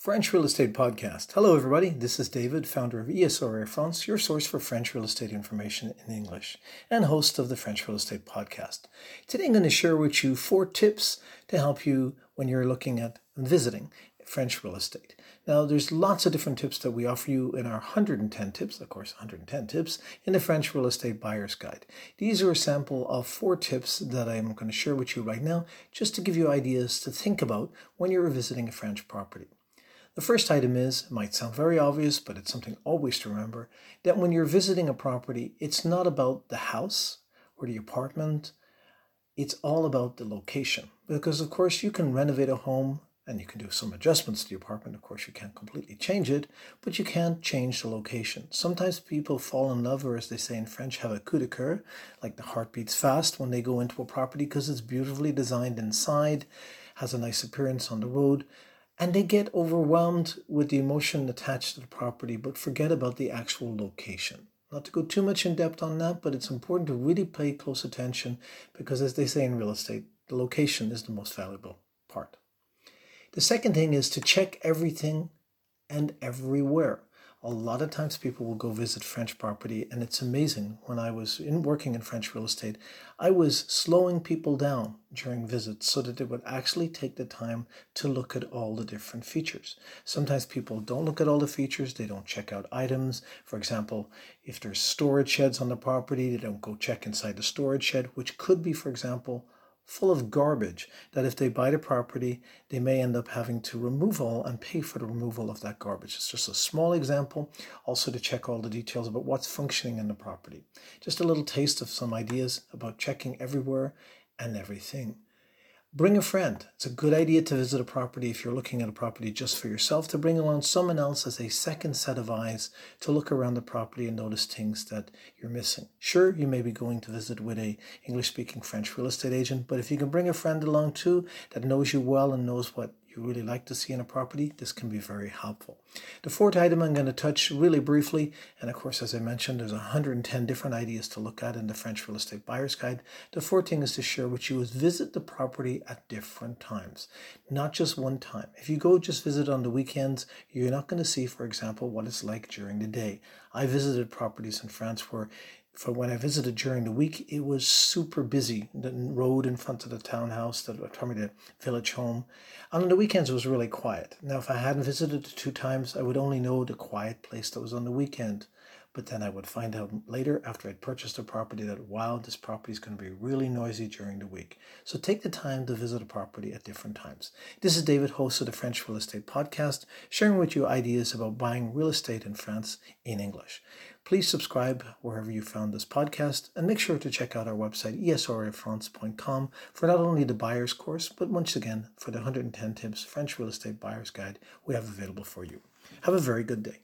French Real Estate Podcast. Hello, everybody. This is David, founder of ESREA France, your source for French real estate information in English, and host of the French Real Estate Podcast. Today, I'm going to share with you four tips to help you when you're looking at visiting French real estate. Now, there's lots of different tips that we offer you in our 110 tips, of course, 110 tips in the French Real Estate Buyer's Guide. These are a sample of four tips that I'm going to share with you right now, just to give you ideas to think about when you're visiting a French property. The first item is, it might sound very obvious, but it's something always to remember, that when you're visiting a property, it's not about the house or the apartment, it's all about the location. Because, of course, you can renovate a home and you can do some adjustments to the apartment. Of course, you can't completely change it, but you can't change the location. Sometimes people fall in love, or as they say in French, have a coup de coeur, like the heart beats fast when they go into a property because it's beautifully designed inside, has a nice appearance on the road and they get overwhelmed with the emotion attached to the property but forget about the actual location. Not to go too much in depth on that, but it's important to really pay close attention because, as they say in real estate, the location is the most valuable part. The second thing is to check everything and everywhere a lot of times people will go visit French property, and it's amazing. When I was in working in French real estate, I was slowing people down during visits so that they would actually take the time to look at all the different features. Sometimes people don't look at all the features, they don't check out items. For example, if there's storage sheds on the property, they don't go check inside the storage shed, which could be, for example, full of garbage that if they buy the property, they may end up having to remove all and pay for the removal of that garbage. It's just a small example, also to check all the details about what's functioning in the property. Just a little taste of some ideas about checking everywhere and everything. Bring a friend. It's a good idea to visit a property if you're looking at a property just for yourself, to bring along someone else as a second set of eyes to look around the property and notice things that you're missing. Sure, you may be going to visit with a English speaking French real estate agent, but if you can bring a friend along too that knows you well and knows what you really like to see in a property, this can be very helpful. The fourth item I'm going to touch really briefly, and of course, as I mentioned, there's 110 different ideas to look at in the French Real Estate Buyer's Guide. The fourth thing is to share with you is visit the property at different times, not just one time. If you go just visit on the weekends, you're not going to see, for example, what it's like during the day. I visited properties in France where for when I visited during the week, it was super busy. The road in front of the townhouse, the, the village home. And on the weekends, it was really quiet. Now, if I hadn't visited it two times, I would only know the quiet place that was on the weekend. But then I would find out later, after I'd purchased a property, that wow, this property is going to be really noisy during the week. So take the time to visit a property at different times. This is David, host of the French Real Estate Podcast, sharing with you ideas about buying real estate in France in English. Please subscribe wherever you found this podcast and make sure to check out our website, esreafrance.com, for not only the buyer's course, but once again for the 110 tips French Real Estate Buyer's Guide we have available for you. Have a very good day.